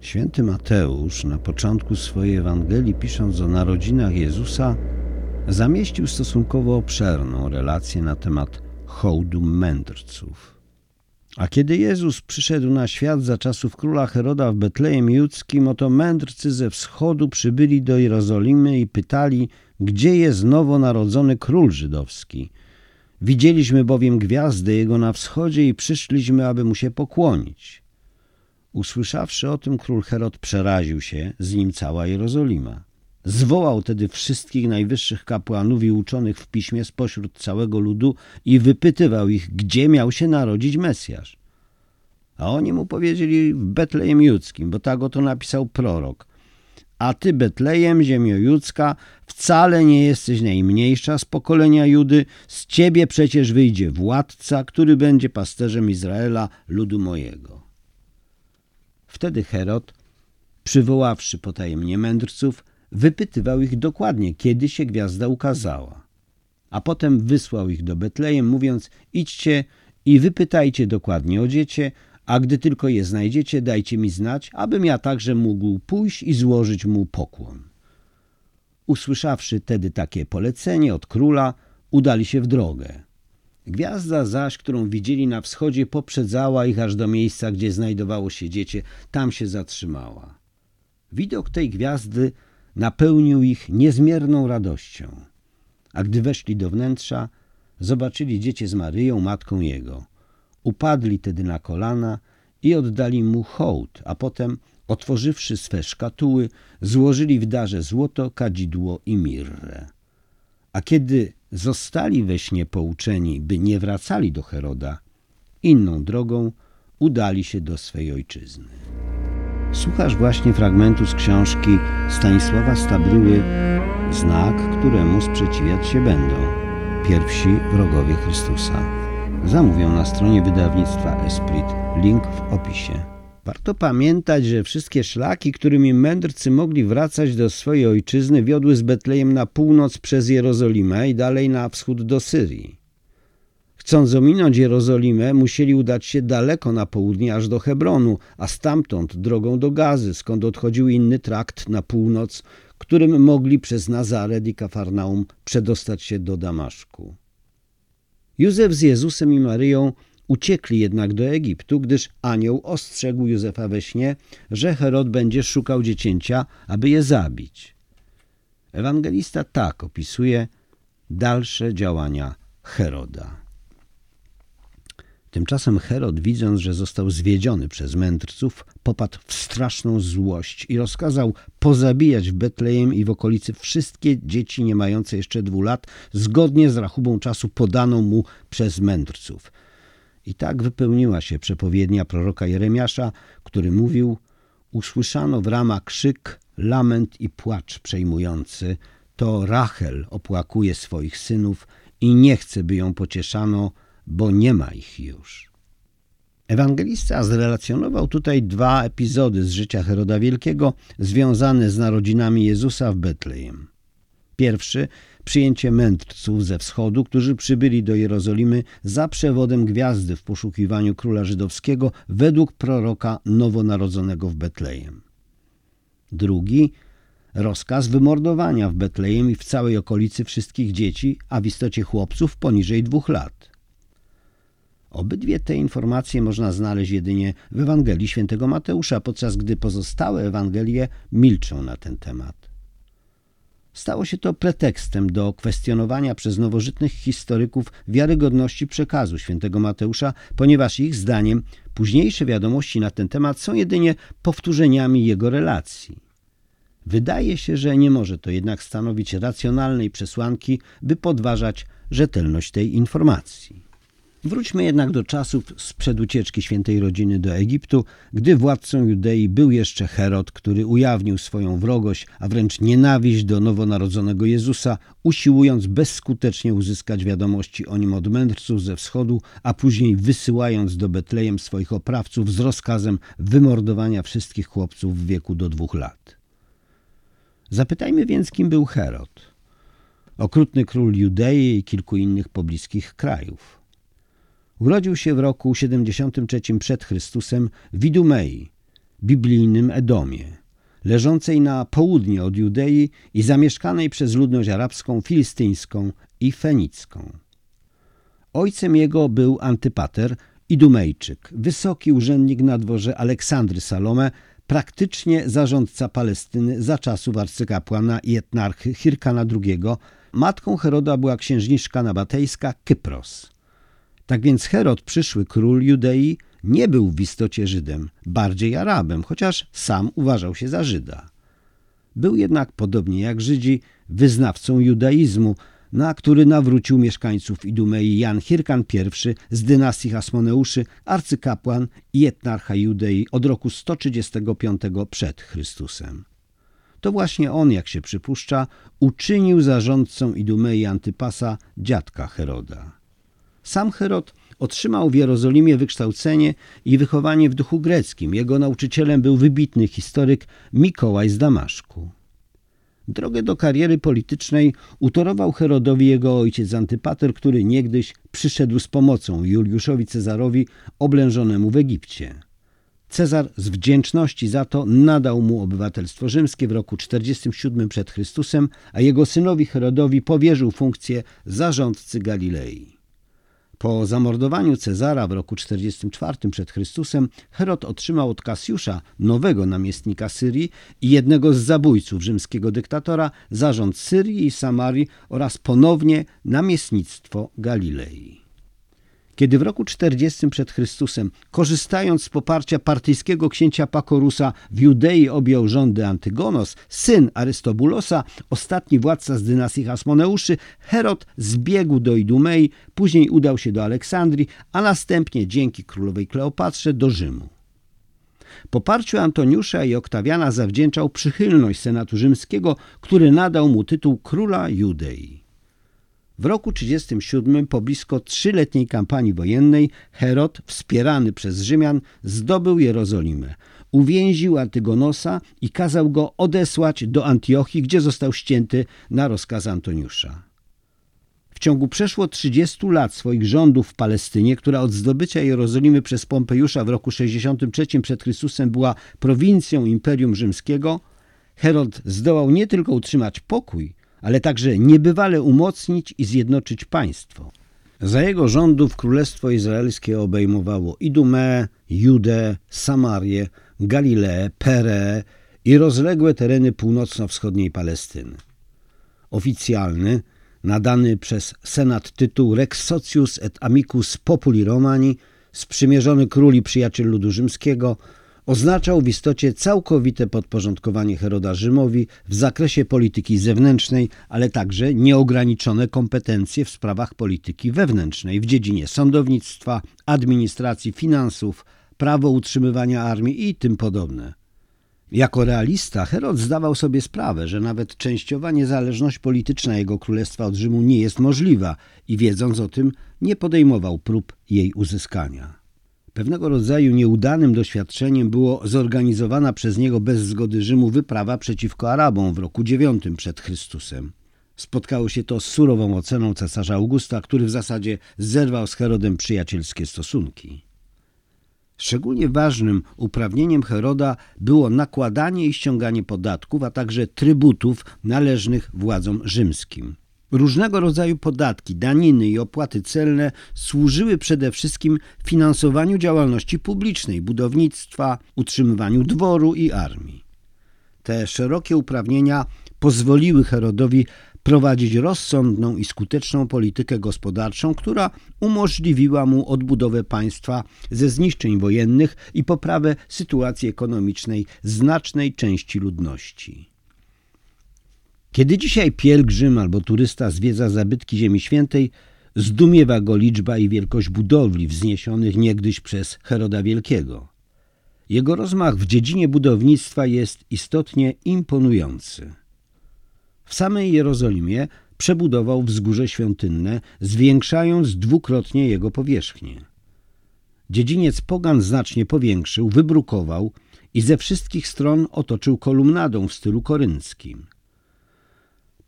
Święty Mateusz na początku swojej Ewangelii, pisząc o narodzinach Jezusa, zamieścił stosunkowo obszerną relację na temat hołdu mędrców. A kiedy Jezus przyszedł na świat za czasów króla Heroda w Betlejem Judzkim, oto mędrcy ze wschodu przybyli do Jerozolimy i pytali, gdzie jest nowonarodzony król żydowski. Widzieliśmy bowiem gwiazdę jego na wschodzie i przyszliśmy, aby mu się pokłonić. Usłyszawszy o tym, król Herod przeraził się, z nim cała Jerozolima. Zwołał tedy wszystkich najwyższych kapłanów i uczonych w piśmie spośród całego ludu i wypytywał ich, gdzie miał się narodzić Mesjasz. A oni mu powiedzieli w Betlejem Judzkim, bo tak oto napisał prorok. A ty, Betlejem, ziemio judzka, wcale nie jesteś najmniejsza z pokolenia Judy, z ciebie przecież wyjdzie władca, który będzie pasterzem Izraela, ludu mojego. Wtedy Herod, przywoławszy potajemnie mędrców, wypytywał ich dokładnie, kiedy się gwiazda ukazała. A potem wysłał ich do Betlejem, mówiąc: Idźcie i wypytajcie dokładnie o dziecię, a gdy tylko je znajdziecie, dajcie mi znać, abym ja także mógł pójść i złożyć mu pokłon. Usłyszawszy tedy takie polecenie od króla, udali się w drogę. Gwiazda zaś, którą widzieli na wschodzie, poprzedzała ich aż do miejsca, gdzie znajdowało się dziecię. Tam się zatrzymała. Widok tej gwiazdy napełnił ich niezmierną radością. A gdy weszli do wnętrza, zobaczyli dziecię z Maryją, matką jego. Upadli tedy na kolana i oddali mu hołd, a potem, otworzywszy swe szkatuły, złożyli w darze złoto, kadzidło i mirrę. A kiedy zostali we śnie pouczeni, by nie wracali do Heroda, inną drogą udali się do swej ojczyzny. Słuchasz właśnie fragmentu z książki Stanisława Stabryły Znak, któremu sprzeciwiać się będą. Pierwsi wrogowie Chrystusa. Zamówią na stronie wydawnictwa Esprit. Link w opisie. Warto pamiętać, że wszystkie szlaki, którymi mędrcy mogli wracać do swojej ojczyzny, wiodły z Betlejem na północ przez Jerozolimę i dalej na wschód do Syrii. Chcąc ominąć Jerozolimę, musieli udać się daleko na południe, aż do Hebronu, a stamtąd drogą do Gazy, skąd odchodził inny trakt na północ, którym mogli przez Nazaret i Kafarnaum przedostać się do Damaszku. Józef z Jezusem i Maryją uciekli jednak do Egiptu, gdyż anioł ostrzegł Józefa we śnie, że Herod będzie szukał dziecięcia, aby je zabić. Ewangelista tak opisuje dalsze działania Heroda. Tymczasem Herod, widząc, że został zwiedziony przez mędrców, popadł w straszną złość i rozkazał pozabijać w Betlejem i w okolicy wszystkie dzieci nie mające jeszcze dwóch lat, zgodnie z rachubą czasu podaną mu przez mędrców. I tak wypełniła się przepowiednia proroka Jeremiasza, który mówił: Usłyszano w rama krzyk, lament i płacz przejmujący. To Rachel opłakuje swoich synów i nie chce, by ją pocieszano bo nie ma ich już. Ewangelista zrelacjonował tutaj dwa epizody z życia Heroda Wielkiego związane z narodzinami Jezusa w Betlejem. Pierwszy przyjęcie mędrców ze wschodu, którzy przybyli do Jerozolimy za przewodem gwiazdy w poszukiwaniu króla żydowskiego według proroka nowonarodzonego w Betlejem. Drugi rozkaz wymordowania w Betlejem i w całej okolicy wszystkich dzieci, a w istocie chłopców poniżej dwóch lat. Obydwie te informacje można znaleźć jedynie w Ewangelii świętego Mateusza, podczas gdy pozostałe Ewangelie milczą na ten temat. Stało się to pretekstem do kwestionowania przez nowożytnych historyków wiarygodności przekazu świętego Mateusza, ponieważ ich zdaniem późniejsze wiadomości na ten temat są jedynie powtórzeniami jego relacji. Wydaje się, że nie może to jednak stanowić racjonalnej przesłanki, by podważać rzetelność tej informacji. Wróćmy jednak do czasów sprzed ucieczki świętej rodziny do Egiptu, gdy władcą Judei był jeszcze Herod, który ujawnił swoją wrogość, a wręcz nienawiść do nowonarodzonego Jezusa, usiłując bezskutecznie uzyskać wiadomości o nim od mędrców ze wschodu, a później wysyłając do Betlejem swoich oprawców z rozkazem wymordowania wszystkich chłopców w wieku do dwóch lat. Zapytajmy więc, kim był Herod. Okrutny król Judei i kilku innych pobliskich krajów. Urodził się w roku 73 przed Chrystusem w Idumei, biblijnym Edomie, leżącej na południe od Judei i zamieszkanej przez ludność arabską, filistyńską i fenicką. Ojcem jego był Antypater, Idumejczyk, wysoki urzędnik na dworze Aleksandry Salome, praktycznie zarządca Palestyny za czasów arcykapłana i etnarchy Hirkana II. Matką Heroda była księżniczka nabatejska Kypros. Tak więc Herod, przyszły król Judei, nie był w istocie Żydem, bardziej Arabem, chociaż sam uważał się za Żyda. Był jednak, podobnie jak Żydzi, wyznawcą judaizmu, na który nawrócił mieszkańców Idumei Jan Hirkan I z dynastii Hasmoneuszy, arcykapłan i etnarcha Judei od roku 135 przed Chrystusem. To właśnie on, jak się przypuszcza, uczynił zarządcą Idumei Antypasa dziadka Heroda. Sam Herod otrzymał w Jerozolimie wykształcenie i wychowanie w duchu greckim. Jego nauczycielem był wybitny historyk Mikołaj z Damaszku. Drogę do kariery politycznej utorował Herodowi jego ojciec Antypater, który niegdyś przyszedł z pomocą Juliuszowi Cezarowi oblężonemu w Egipcie. Cezar z wdzięczności za to nadał mu obywatelstwo rzymskie w roku 47 przed Chrystusem, a jego synowi Herodowi powierzył funkcję zarządcy Galilei. Po zamordowaniu Cezara w roku 44 przed Chrystusem Herod otrzymał od Kasjusza, nowego namiestnika Syrii i jednego z zabójców rzymskiego dyktatora, zarząd Syrii i Samarii oraz ponownie namiestnictwo Galilei. Kiedy w roku 40 przed Chrystusem, korzystając z poparcia partyjskiego księcia Pakorusa w Judei objął rządy Antygonos, syn Arystobulosa, ostatni władca z dynastii Hasmoneuszy, Herod zbiegł do Idumei, później udał się do Aleksandrii, a następnie dzięki królowej Kleopatrze do Rzymu. Poparciu Antoniusza i Oktawiana zawdzięczał przychylność Senatu Rzymskiego, który nadał mu tytuł króla Judei. W roku 37 po blisko trzyletniej kampanii wojennej Herod, wspierany przez Rzymian, zdobył Jerozolimę. Uwięził Antygonosa i kazał go odesłać do Antiochii, gdzie został ścięty na rozkaz Antoniusza. W ciągu przeszło 30 lat swoich rządów w Palestynie, która od zdobycia Jerozolimy przez Pompejusza w roku 63 przed Chrystusem była prowincją Imperium Rzymskiego, Herod zdołał nie tylko utrzymać pokój, ale także niebywale umocnić i zjednoczyć państwo. Za jego rządów Królestwo Izraelskie obejmowało Idumę, Judę, Samarię, Galileę, Perę i rozległe tereny północno-wschodniej Palestyny. Oficjalny, nadany przez Senat tytuł Rex Socius et Amicus Populi Romani, sprzymierzony król i przyjaciel ludu rzymskiego, oznaczał w istocie całkowite podporządkowanie Heroda Rzymowi w zakresie polityki zewnętrznej, ale także nieograniczone kompetencje w sprawach polityki wewnętrznej w dziedzinie sądownictwa, administracji, finansów, prawo utrzymywania armii i tym podobne. Jako realista Herod zdawał sobie sprawę, że nawet częściowa niezależność polityczna jego królestwa od Rzymu nie jest możliwa i wiedząc o tym nie podejmował prób jej uzyskania. Pewnego rodzaju nieudanym doświadczeniem było zorganizowana przez niego bez zgody Rzymu wyprawa przeciwko Arabom w roku IX przed Chrystusem. Spotkało się to z surową oceną cesarza Augusta, który w zasadzie zerwał z Herodem przyjacielskie stosunki. Szczególnie ważnym uprawnieniem Heroda było nakładanie i ściąganie podatków, a także trybutów należnych władzom rzymskim. Różnego rodzaju podatki, daniny i opłaty celne służyły przede wszystkim finansowaniu działalności publicznej, budownictwa, utrzymywaniu dworu i armii. Te szerokie uprawnienia pozwoliły Herodowi prowadzić rozsądną i skuteczną politykę gospodarczą, która umożliwiła mu odbudowę państwa ze zniszczeń wojennych i poprawę sytuacji ekonomicznej znacznej części ludności. Kiedy dzisiaj pielgrzym albo turysta zwiedza zabytki Ziemi Świętej, zdumiewa go liczba i wielkość budowli wzniesionych niegdyś przez Heroda Wielkiego. Jego rozmach w dziedzinie budownictwa jest istotnie imponujący. W samej Jerozolimie przebudował wzgórze świątynne, zwiększając dwukrotnie jego powierzchnię. Dziedziniec pogan znacznie powiększył, wybrukował i ze wszystkich stron otoczył kolumnadą w stylu korynckim.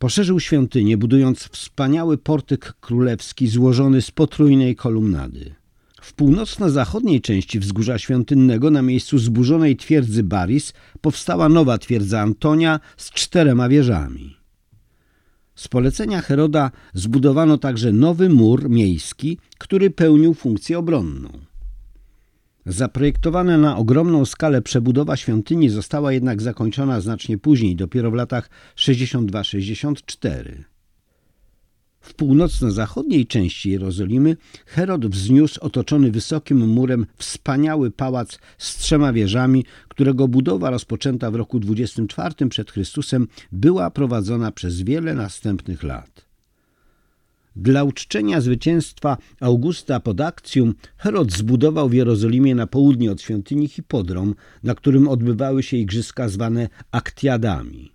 Poszerzył świątynię, budując wspaniały portyk królewski złożony z potrójnej kolumnady. W północno-zachodniej części wzgórza świątynnego na miejscu zburzonej twierdzy Baris powstała nowa twierdza Antonia z czterema wieżami. Z polecenia Heroda zbudowano także nowy mur miejski, który pełnił funkcję obronną. Zaprojektowana na ogromną skalę przebudowa świątyni została jednak zakończona znacznie później, dopiero w latach 62-64. W północno-zachodniej części Jerozolimy Herod wzniósł otoczony wysokim murem wspaniały pałac z trzema wieżami, którego budowa rozpoczęta w roku 24 przed Chrystusem była prowadzona przez wiele następnych lat. Dla uczczenia zwycięstwa Augusta pod Akcjum Herod zbudował w Jerozolimie na południe od świątyni hipodrom, na którym odbywały się igrzyska zwane aktiadami.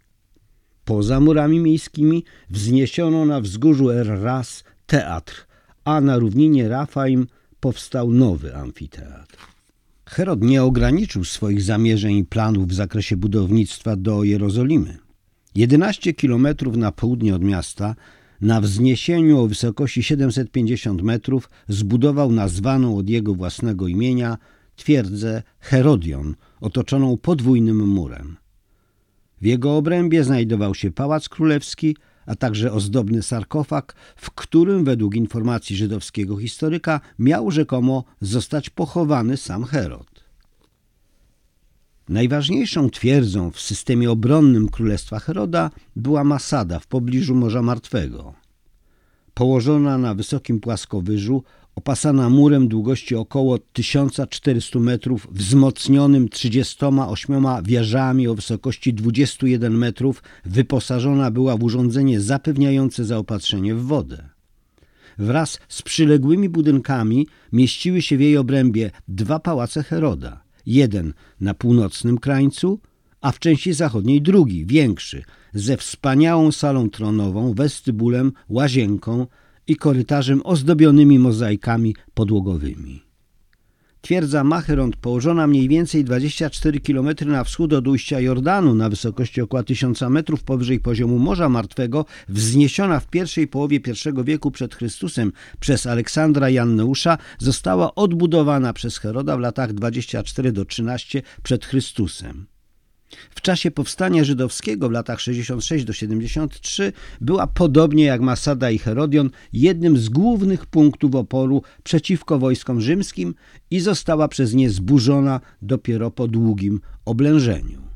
Poza murami miejskimi wzniesiono na wzgórzu Er-Ras teatr, a na równinie Rafaim powstał nowy amfiteatr. Herod nie ograniczył swoich zamierzeń i planów w zakresie budownictwa do Jerozolimy. 11 kilometrów na południe od miasta, na wzniesieniu o wysokości 750 metrów, zbudował nazwaną od jego własnego imienia twierdzę Herodion, otoczoną podwójnym murem. W jego obrębie znajdował się pałac królewski, a także ozdobny sarkofag, w którym według informacji żydowskiego historyka miał rzekomo zostać pochowany sam Herod. Najważniejszą twierdzą w systemie obronnym Królestwa Heroda była Masada w pobliżu Morza Martwego. Położona na wysokim płaskowyżu, opasana murem długości około 1400 metrów, wzmocnionym 38 wieżami o wysokości 21 metrów, wyposażona była w urządzenie zapewniające zaopatrzenie w wodę. Wraz z przyległymi budynkami mieściły się w jej obrębie dwa pałace Heroda. Jeden na północnym krańcu, a w części zachodniej drugi, większy, ze wspaniałą salą tronową, westybulem, łazienką, i korytarzem ozdobionymi mozaikami podłogowymi. Twierdza Macheront, położona mniej więcej 24 km na wschód od ujścia Jordanu na wysokości około 1000 metrów powyżej poziomu Morza Martwego, wzniesiona w pierwszej połowie I wieku przed Chrystusem przez Aleksandra Janneusza, została odbudowana przez Heroda w latach 24 do 13 przed Chrystusem. W czasie powstania żydowskiego w latach 66 do 73 była podobnie jak Masada i Herodion jednym z głównych punktów oporu przeciwko wojskom rzymskim i została przez nie zburzona dopiero po długim oblężeniu.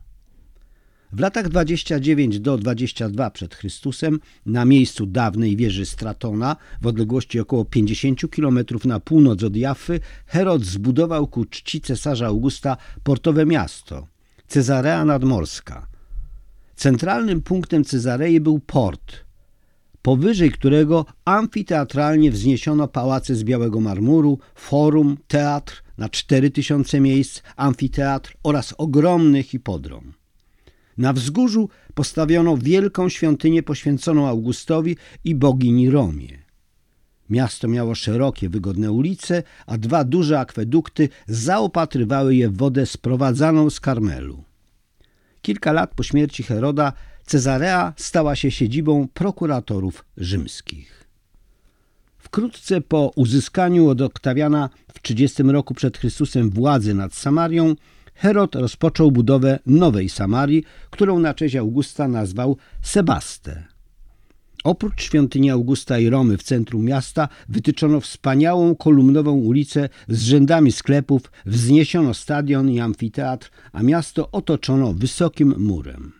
W latach 29 do 22 przed Chrystusem na miejscu dawnej wieży Stratona w odległości około 50 km na północ od Jaffy Herod zbudował ku czci cesarza Augusta portowe miasto – Cezarea Nadmorska. Centralnym punktem Cezarei był port, powyżej którego amfiteatralnie wzniesiono pałace z białego marmuru, forum, teatr na 4000 miejsc, amfiteatr oraz ogromny hipodrom. Na wzgórzu postawiono wielką świątynię poświęconą Augustowi i bogini Romie. Miasto miało szerokie, wygodne ulice, a dwa duże akwedukty zaopatrywały je w wodę sprowadzaną z Karmelu. Kilka lat po śmierci Heroda Cezarea stała się siedzibą prokuratorów rzymskich. Wkrótce po uzyskaniu od Oktawiana w 30 roku przed Chrystusem władzy nad Samarią, Herod rozpoczął budowę nowej Samarii, którą na cześć Augusta nazwał Sebaste. Oprócz świątyni Augusta i Romy w centrum miasta wytyczono wspaniałą kolumnową ulicę z rzędami sklepów, wzniesiono stadion i amfiteatr, a miasto otoczono wysokim murem.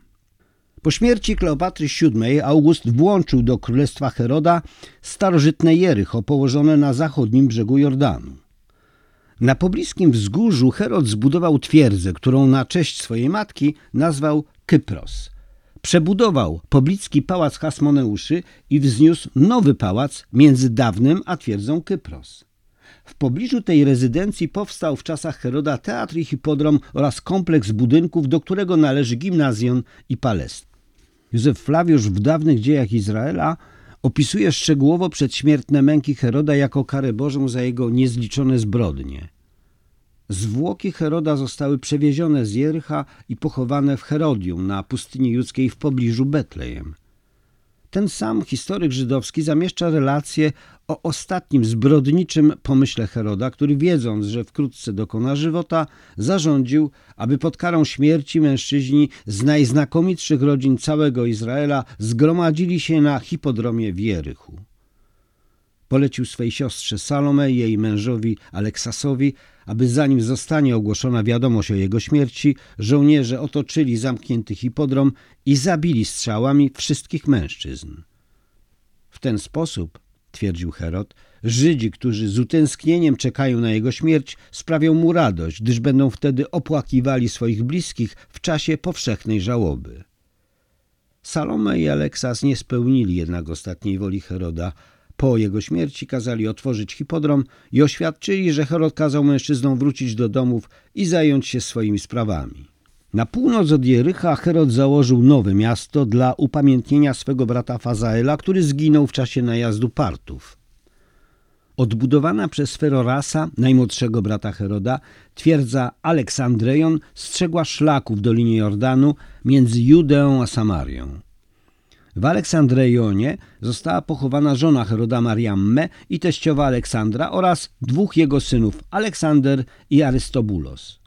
Po śmierci Kleopatry VII August włączył do królestwa Heroda starożytne Jericho położone na zachodnim brzegu Jordanu. Na pobliskim wzgórzu Herod zbudował twierdzę, którą na cześć swojej matki nazwał Kypros – Przebudował poblicki pałac Hasmoneuszy i wzniósł nowy pałac między dawnym a twierdzą Kypros. W pobliżu tej rezydencji powstał w czasach Heroda teatr i hipodrom oraz kompleks budynków, do którego należy gimnazjon i palest. Józef Flawiusz w dawnych dziejach Izraela opisuje szczegółowo przedśmiertne męki Heroda jako karę Bożą za jego niezliczone zbrodnie. Zwłoki Heroda zostały przewiezione z Jericha i pochowane w Herodium na pustyni judzkiej w pobliżu Betlejem. Ten sam historyk żydowski zamieszcza relacje o ostatnim zbrodniczym pomyśle Heroda, który wiedząc, że wkrótce dokona żywota, zarządził, aby pod karą śmierci mężczyźni z najznakomitszych rodzin całego Izraela zgromadzili się na hipodromie w Jerychu. Polecił swej siostrze Salome jej mężowi Aleksasowi, aby zanim zostanie ogłoszona wiadomość o jego śmierci, żołnierze otoczyli zamknięty hipodrom i zabili strzałami wszystkich mężczyzn. W ten sposób, twierdził Herod, Żydzi, którzy z utęsknieniem czekają na jego śmierć, sprawią mu radość, gdyż będą wtedy opłakiwali swoich bliskich w czasie powszechnej żałoby. Salome i Aleksas nie spełnili jednak ostatniej woli Heroda, po jego śmierci kazali otworzyć hipodrom i oświadczyli, że Herod kazał mężczyznom wrócić do domów i zająć się swoimi sprawami. Na północ od Jericha Herod założył nowe miasto dla upamiętnienia swego brata Fazaela, który zginął w czasie najazdu Partów. Odbudowana przez Ferorasa, najmłodszego brata Heroda, twierdza Aleksandrejon strzegła szlaku w Dolinie Jordanu między Judeą a Samarią. W Aleksandrejonie została pochowana żona Heroda Mariamme i teściowa Aleksandra oraz dwóch jego synów, Aleksander i Arystobulos.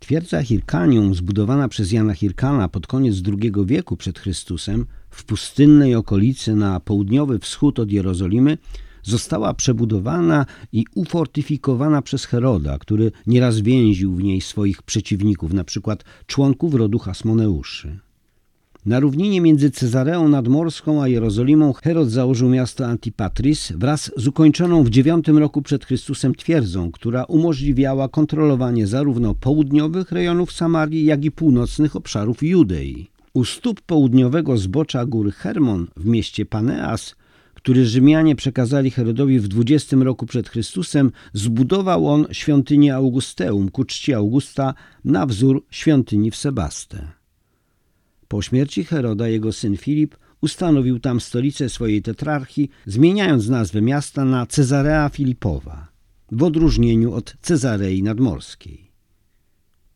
Twierdza Hirkanium, zbudowana przez Jana Hirkana pod koniec II wieku przed Chrystusem w pustynnej okolicy na południowy wschód od Jerozolimy, została przebudowana i ufortyfikowana przez Heroda, który nieraz więził w niej swoich przeciwników, przykład członków rodu Hasmoneuszy. Na równinie między Cezareą Nadmorską a Jerozolimą Herod założył miasto Antipatris wraz z ukończoną w IX roku przed Chrystusem twierdzą, która umożliwiała kontrolowanie zarówno południowych rejonów Samarii, jak i północnych obszarów Judei. U stóp południowego zbocza góry Hermon w mieście Paneas, który Rzymianie przekazali Herodowi w XX roku przed Chrystusem, zbudował on świątynię Augusteum ku czci Augusta na wzór świątyni w Sebaste. Po śmierci Heroda jego syn Filip ustanowił tam stolicę swojej tetrarchii, zmieniając nazwę miasta na Cezarea Filipowa, w odróżnieniu od Cezarei Nadmorskiej.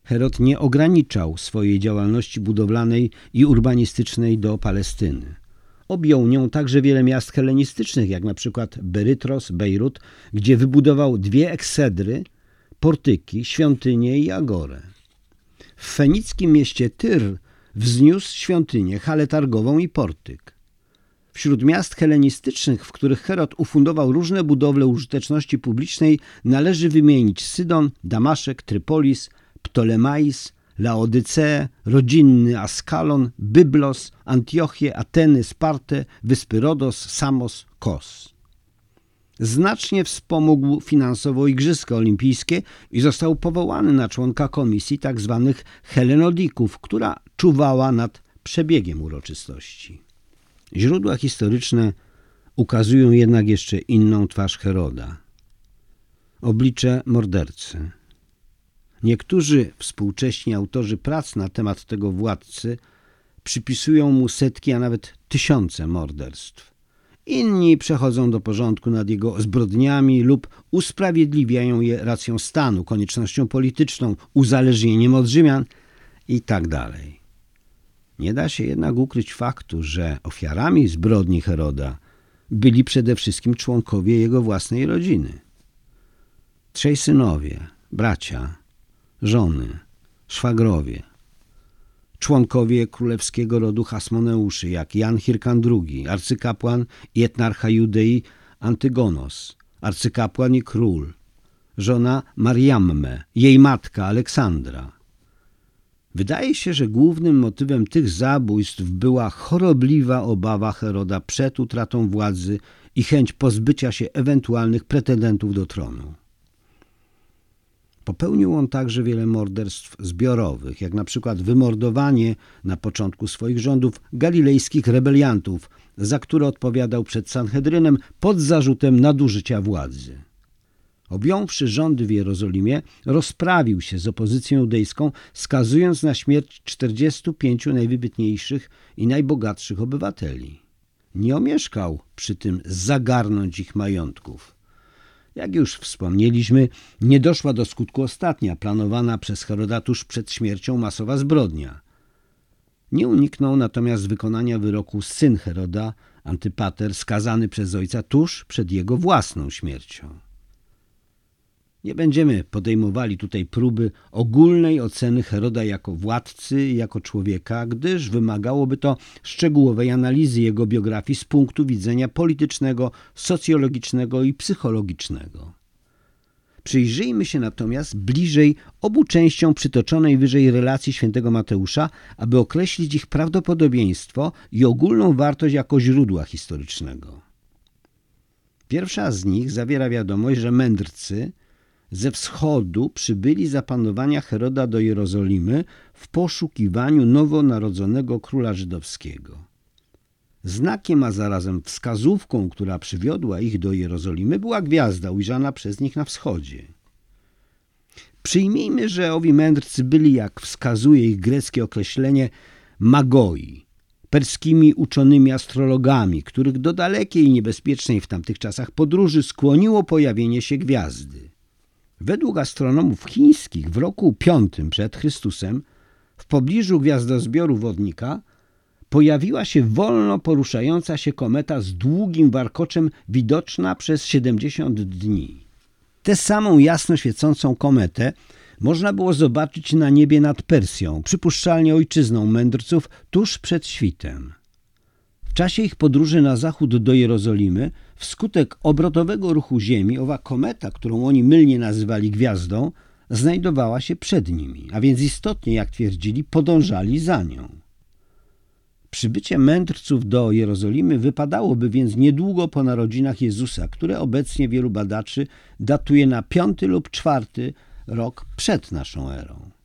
Herod nie ograniczał swojej działalności budowlanej i urbanistycznej do Palestyny. Objął nią także wiele miast helenistycznych, jak na przykład Berytros, Bejrut, gdzie wybudował dwie eksedry, portyki, świątynie i agorę. W fenickim mieście Tyr wzniósł świątynię, halę targową i portyk. Wśród miast helenistycznych, w których Herod ufundował różne budowle użyteczności publicznej, należy wymienić Sydon, Damaszek, Trypolis, Ptolemais, Laodyceę, rodzinny Askalon, Byblos, Antiochię, Ateny, Spartę, wyspy Rodos, Samos, Kos. Znacznie wspomógł finansowo Igrzyska Olimpijskie i został powołany na członka komisji tzw. Tak Helenodików, która czuwała nad przebiegiem uroczystości. Źródła historyczne ukazują jednak jeszcze inną twarz Heroda. Oblicze mordercy. Niektórzy współcześni autorzy prac na temat tego władcy przypisują mu setki, a nawet tysiące morderstw. Inni przechodzą do porządku nad jego zbrodniami lub usprawiedliwiają je racją stanu, koniecznością polityczną, uzależnieniem od Rzymian i tak. Nie da się jednak ukryć faktu, że ofiarami zbrodni Heroda byli przede wszystkim członkowie jego własnej rodziny. Trzej synowie, bracia, żony, szwagrowie, członkowie królewskiego rodu Hasmoneuszy, jak Jan Hirkan II, arcykapłan i etnarcha Judei Antygonos, arcykapłan i król, żona Mariamme, jej matka Aleksandra. Wydaje się, że głównym motywem tych zabójstw była chorobliwa obawa Heroda przed utratą władzy i chęć pozbycia się ewentualnych pretendentów do tronu. Popełnił on także wiele morderstw zbiorowych, jak na przykład wymordowanie na początku swoich rządów galilejskich rebeliantów, za które odpowiadał przed Sanhedrynem pod zarzutem nadużycia władzy. Objąwszy rządy w Jerozolimie, rozprawił się z opozycją judejską, skazując na śmierć 45 najwybitniejszych i najbogatszych obywateli. Nie omieszkał przy tym zagarnąć ich majątków. Jak już wspomnieliśmy, nie doszła do skutku ostatnia, planowana przez Heroda tuż przed śmiercią masowa zbrodnia. Nie uniknął natomiast wykonania wyroku syn Heroda, Antypater, skazany przez ojca tuż przed jego własną śmiercią. Nie będziemy podejmowali tutaj próby ogólnej oceny Heroda jako władcy jako człowieka, gdyż wymagałoby to szczegółowej analizy jego biografii z punktu widzenia politycznego, socjologicznego i psychologicznego. Przyjrzyjmy się natomiast bliżej obu częściom przytoczonej wyżej relacji świętego Mateusza, aby określić ich prawdopodobieństwo i ogólną wartość jako źródła historycznego. Pierwsza z nich zawiera wiadomość, że mędrcy ze wschodu przybyli za panowania Heroda do Jerozolimy w poszukiwaniu nowonarodzonego króla żydowskiego. Znakiem, a zarazem wskazówką, która przywiodła ich do Jerozolimy, była gwiazda ujrzana przez nich na wschodzie. Przyjmijmy, że owi mędrcy byli, jak wskazuje ich greckie określenie, magoi, perskimi uczonymi astrologami, których do dalekiej i niebezpiecznej w tamtych czasach podróży skłoniło pojawienie się gwiazdy. Według astronomów chińskich w roku V przed Chrystusem w pobliżu gwiazdozbioru wodnika pojawiła się wolno poruszająca się kometa z długim warkoczem widoczna przez 70 dni. Tę samą jasno świecącą kometę można było zobaczyć na niebie nad Persją, przypuszczalnie ojczyzną mędrców, tuż przed świtem. Czasie ich podróży na zachód do Jerozolimy, wskutek obrotowego ruchu Ziemi, owa kometa, którą oni mylnie nazywali gwiazdą, znajdowała się przed nimi, a więc istotnie, jak twierdzili, podążali za nią. Przybycie mędrców do Jerozolimy wypadałoby więc niedługo po narodzinach Jezusa, które obecnie wielu badaczy datuje na piąty lub czwarty rok przed naszą erą.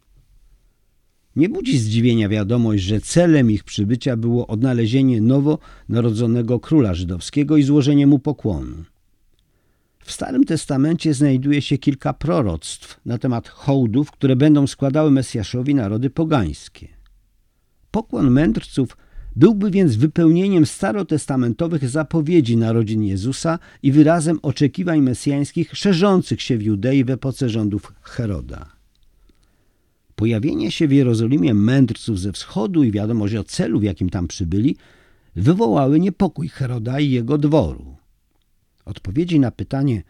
Nie budzi zdziwienia wiadomość, że celem ich przybycia było odnalezienie nowo narodzonego króla żydowskiego i złożenie mu pokłonu. W Starym Testamencie znajduje się kilka proroctw na temat hołdów, które będą składały Mesjaszowi narody pogańskie. Pokłon mędrców byłby więc wypełnieniem starotestamentowych zapowiedzi narodzin Jezusa i wyrazem oczekiwań mesjańskich szerzących się w Judei w epoce rządów Heroda. Pojawienie się w Jerozolimie mędrców ze wschodu i wiadomość o celu, w jakim tam przybyli, wywołały niepokój Heroda i jego dworu. Odpowiedzi na pytanie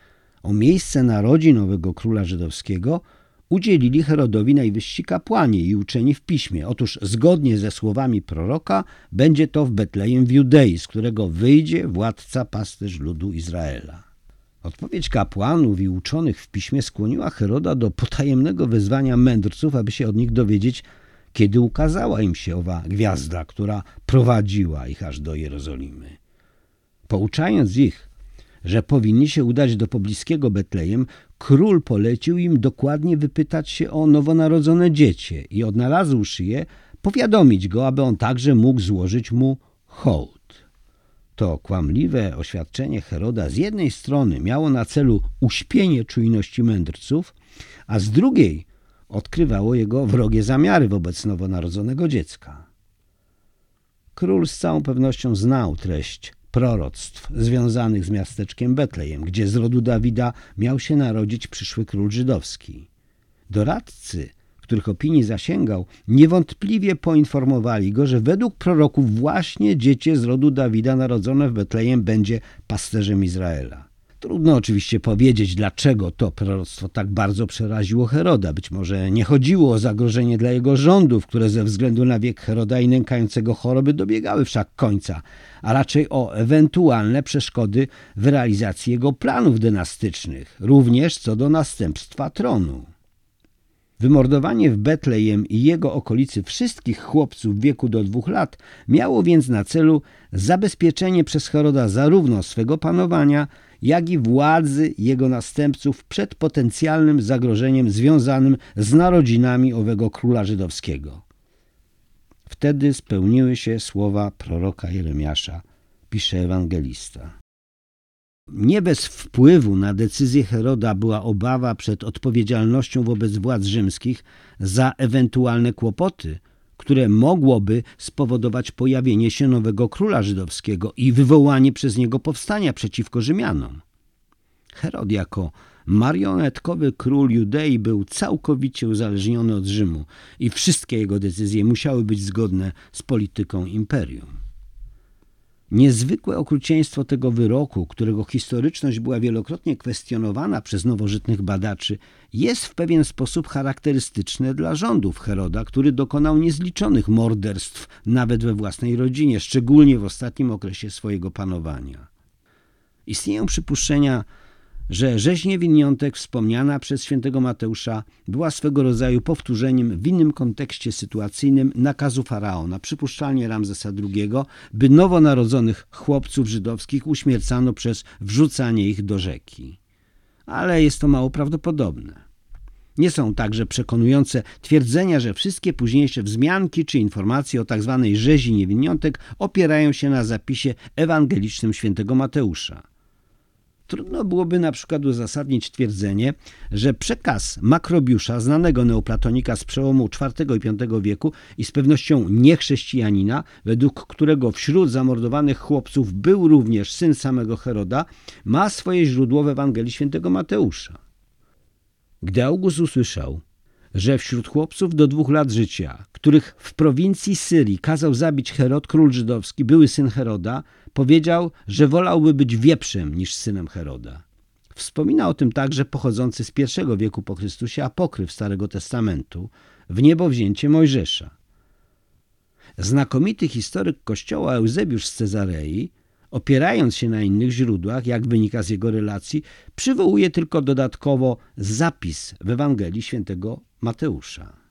o miejsce narodzin nowego króla żydowskiego udzielili Herodowi najwyżsi kapłani i uczeni w piśmie. Otóż zgodnie ze słowami proroka będzie to w Betlejem w Judei, z którego wyjdzie władca pasterz ludu Izraela. Odpowiedź kapłanów i uczonych w piśmie skłoniła Heroda do potajemnego wezwania mędrców, aby się od nich dowiedzieć, kiedy ukazała im się owa gwiazda, która prowadziła ich aż do Jerozolimy. Pouczając ich, że powinni się udać do pobliskiego Betlejem, król polecił im dokładnie wypytać się o nowonarodzone dziecię i odnalazłszy je, powiadomić go, aby on także mógł złożyć mu hołd. To kłamliwe oświadczenie Heroda z jednej strony miało na celu uśpienie czujności mędrców, a z drugiej odkrywało jego wrogie zamiary wobec nowonarodzonego dziecka. Król z całą pewnością znał treść proroctw związanych z miasteczkiem Betlejem, gdzie z rodu Dawida miał się narodzić przyszły król żydowski. Doradcy, których opinii zasięgał, niewątpliwie poinformowali go, że według proroków właśnie dziecię z rodu Dawida narodzone w Betlejem będzie pasterzem Izraela. Trudno oczywiście powiedzieć, dlaczego to proroctwo tak bardzo przeraziło Heroda. Być może nie chodziło o zagrożenie dla jego rządów, które ze względu na wiek Heroda i nękającego choroby dobiegały wszak końca, a raczej o ewentualne przeszkody w realizacji jego planów dynastycznych, również co do następstwa tronu. Wymordowanie w Betlejem i jego okolicy wszystkich chłopców w wieku do dwóch lat miało więc na celu zabezpieczenie przez Heroda zarówno swego panowania, jak i władzy jego następców przed potencjalnym zagrożeniem związanym z narodzinami owego króla żydowskiego. Wtedy spełniły się słowa proroka Jeremiasza, pisze ewangelista. Nie bez wpływu na decyzję Heroda była obawa przed odpowiedzialnością wobec władz rzymskich za ewentualne kłopoty, które mogłoby spowodować pojawienie się nowego króla żydowskiego i wywołanie przez niego powstania przeciwko Rzymianom. Herod jako marionetkowy król Judei był całkowicie uzależniony od Rzymu i wszystkie jego decyzje musiały być zgodne z polityką imperium. Niezwykłe okrucieństwo tego wyroku, którego historyczność była wielokrotnie kwestionowana przez nowożytnych badaczy, jest w pewien sposób charakterystyczne dla rządów Heroda, który dokonał niezliczonych morderstw nawet we własnej rodzinie, szczególnie w ostatnim okresie swojego panowania. Istnieją przypuszczenia, że rzeź niewiniątek wspomniana przez świętego Mateusza była swego rodzaju powtórzeniem w innym kontekście sytuacyjnym nakazu faraona, przypuszczalnie Ramzesa II, by nowonarodzonych chłopców żydowskich uśmiercano przez wrzucanie ich do rzeki. Ale jest to mało prawdopodobne. Nie są także przekonujące twierdzenia, że wszystkie późniejsze wzmianki czy informacje o tzw. Tak rzezi niewiniątek opierają się na zapisie ewangelicznym świętego Mateusza. Trudno byłoby na przykład uzasadnić twierdzenie, że przekaz Makrobiusza, znanego neoplatonika z przełomu IV i V wieku i z pewnością niechrześcijanina, według którego wśród zamordowanych chłopców był również syn samego Heroda, ma swoje źródło w Ewangelii świętego Mateusza. Gdy August usłyszał, że wśród chłopców do dwóch lat życia, których w prowincji Syrii kazał zabić Herod, król żydowski, były syn Heroda, powiedział, że wolałby być wieprzem niż synem Heroda. Wspomina o tym także pochodzący z pierwszego wieku po Chrystusie apokryf Starego Testamentu, w niebo wzięcie Mojżesza. Znakomity historyk kościoła Eusebiusz z Cezarei, opierając się na innych źródłach, jak wynika z jego relacji, przywołuje tylko dodatkowo zapis w Ewangelii świętego Mateusza.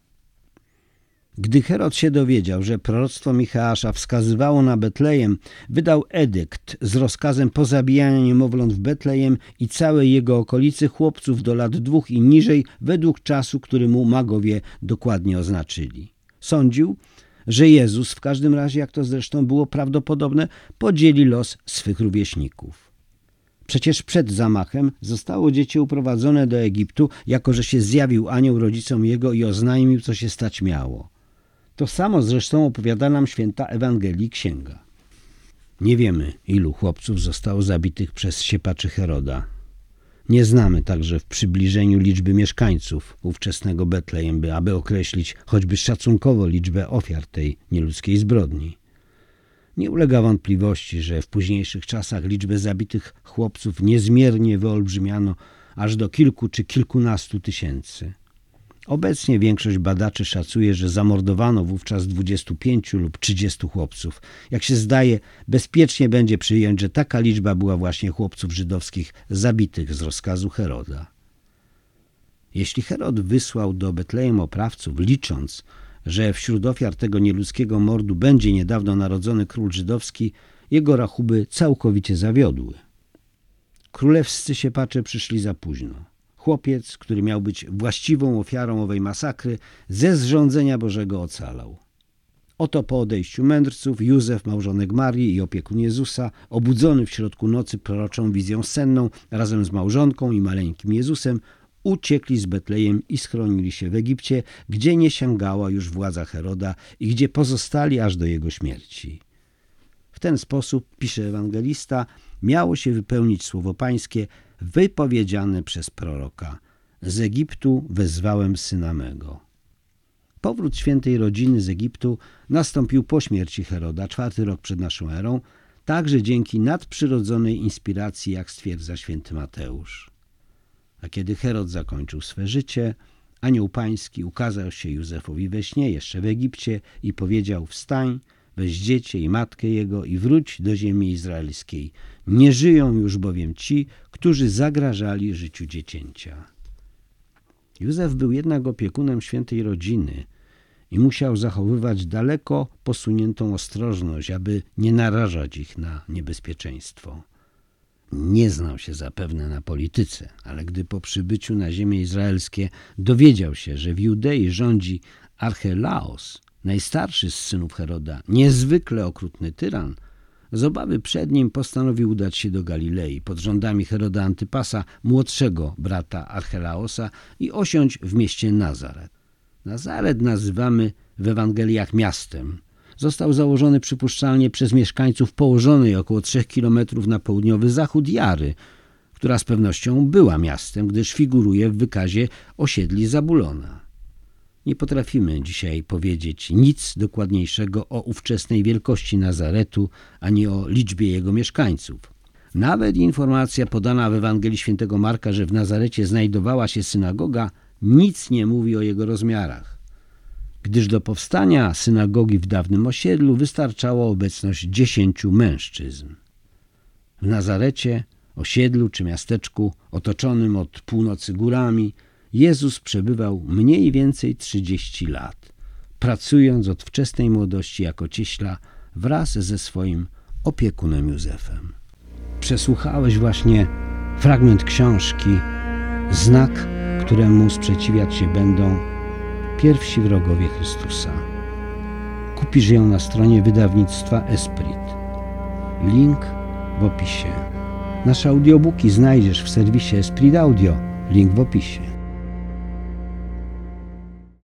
Gdy Herod się dowiedział, że proroctwo Micheasza wskazywało na Betlejem, wydał edykt z rozkazem pozabijania niemowląt w Betlejem i całej jego okolicy chłopców do lat dwóch i niżej według czasu, który mu magowie dokładnie oznaczyli. Sądził, że Jezus, w każdym razie jak to zresztą było prawdopodobne, podzieli los swych rówieśników. Przecież przed zamachem zostało dziecię uprowadzone do Egiptu, jako że się zjawił anioł rodzicom jego i oznajmił, co się stać miało. To samo zresztą opowiada nam święta Ewangelii Księga. Nie wiemy, ilu chłopców zostało zabitych przez siepaczy Heroda. Nie znamy także w przybliżeniu liczby mieszkańców ówczesnego Betlejem, by aby określić choćby szacunkowo liczbę ofiar tej nieludzkiej zbrodni. Nie ulega wątpliwości, że w późniejszych czasach liczbę zabitych chłopców niezmiernie wyolbrzymiano aż do kilku czy kilkunastu tysięcy. Obecnie większość badaczy szacuje, że zamordowano wówczas 25 lub 30 chłopców. Jak się zdaje, bezpiecznie będzie przyjąć, że taka liczba była właśnie chłopców żydowskich zabitych z rozkazu Heroda. Jeśli Herod wysłał do Betlejem oprawców, licząc, że wśród ofiar tego nieludzkiego mordu będzie niedawno narodzony król żydowski, jego rachuby całkowicie zawiodły. Królewscy siepacze przyszli za późno. Chłopiec, który miał być właściwą ofiarą owej masakry, ze zrządzenia Bożego ocalał. Oto po odejściu mędrców Józef, małżonek Marii i opiekun Jezusa, obudzony w środku nocy proroczą wizją senną, razem z małżonką i maleńkim Jezusem, uciekli z Betlejem i schronili się w Egipcie, gdzie nie sięgała już władza Heroda i gdzie pozostali aż do jego śmierci. W ten sposób, pisze ewangelista, miało się wypełnić słowo pańskie – wypowiedziane przez proroka. Z Egiptu wezwałem syna mego. Powrót świętej rodziny z Egiptu nastąpił po śmierci Heroda, czwarty rok przed naszą erą, także dzięki nadprzyrodzonej inspiracji, jak stwierdza święty Mateusz. A kiedy Herod zakończył swe życie, anioł pański ukazał się Józefowi we śnie, jeszcze w Egipcie i powiedział, wstań, weź dziecię i matkę jego i wróć do ziemi izraelskiej. Nie żyją już bowiem ci, którzy zagrażali życiu dziecięcia. Józef był jednak opiekunem świętej rodziny i musiał zachowywać daleko posuniętą ostrożność, aby nie narażać ich na niebezpieczeństwo. Nie znał się zapewne na polityce, ale gdy po przybyciu na ziemię izraelskie dowiedział się, że w Judei rządzi Archelaos, najstarszy z synów Heroda, niezwykle okrutny tyran, z obawy przed nim postanowił udać się do Galilei pod rządami Heroda Antypasa, młodszego brata Archelaosa i osiąść w mieście Nazaret. Nazaret nazywamy w Ewangeliach miastem. Został założony przypuszczalnie przez mieszkańców położonej około trzech kilometrów na południowy zachód Jary, która z pewnością była miastem, gdyż figuruje w wykazie osiedli Zabulona. Nie potrafimy dzisiaj powiedzieć nic dokładniejszego o ówczesnej wielkości Nazaretu, ani o liczbie jego mieszkańców. Nawet informacja podana w Ewangelii Świętego Marka, że w Nazarecie znajdowała się synagoga, nic nie mówi o jego rozmiarach, gdyż do powstania synagogi w dawnym osiedlu wystarczało obecność dziesięciu mężczyzn. W Nazarecie, osiedlu czy miasteczku otoczonym od północy górami, Jezus przebywał mniej więcej 30 lat, pracując od wczesnej młodości jako cieśla wraz ze swoim opiekunem Józefem. Przesłuchałeś właśnie fragment książki Znak, któremu sprzeciwiać się będą pierwsi wrogowie Chrystusa. Kupisz ją na stronie wydawnictwa Esprit. Link w opisie. Nasze audiobooki znajdziesz w serwisie Esprit Audio. Link w opisie.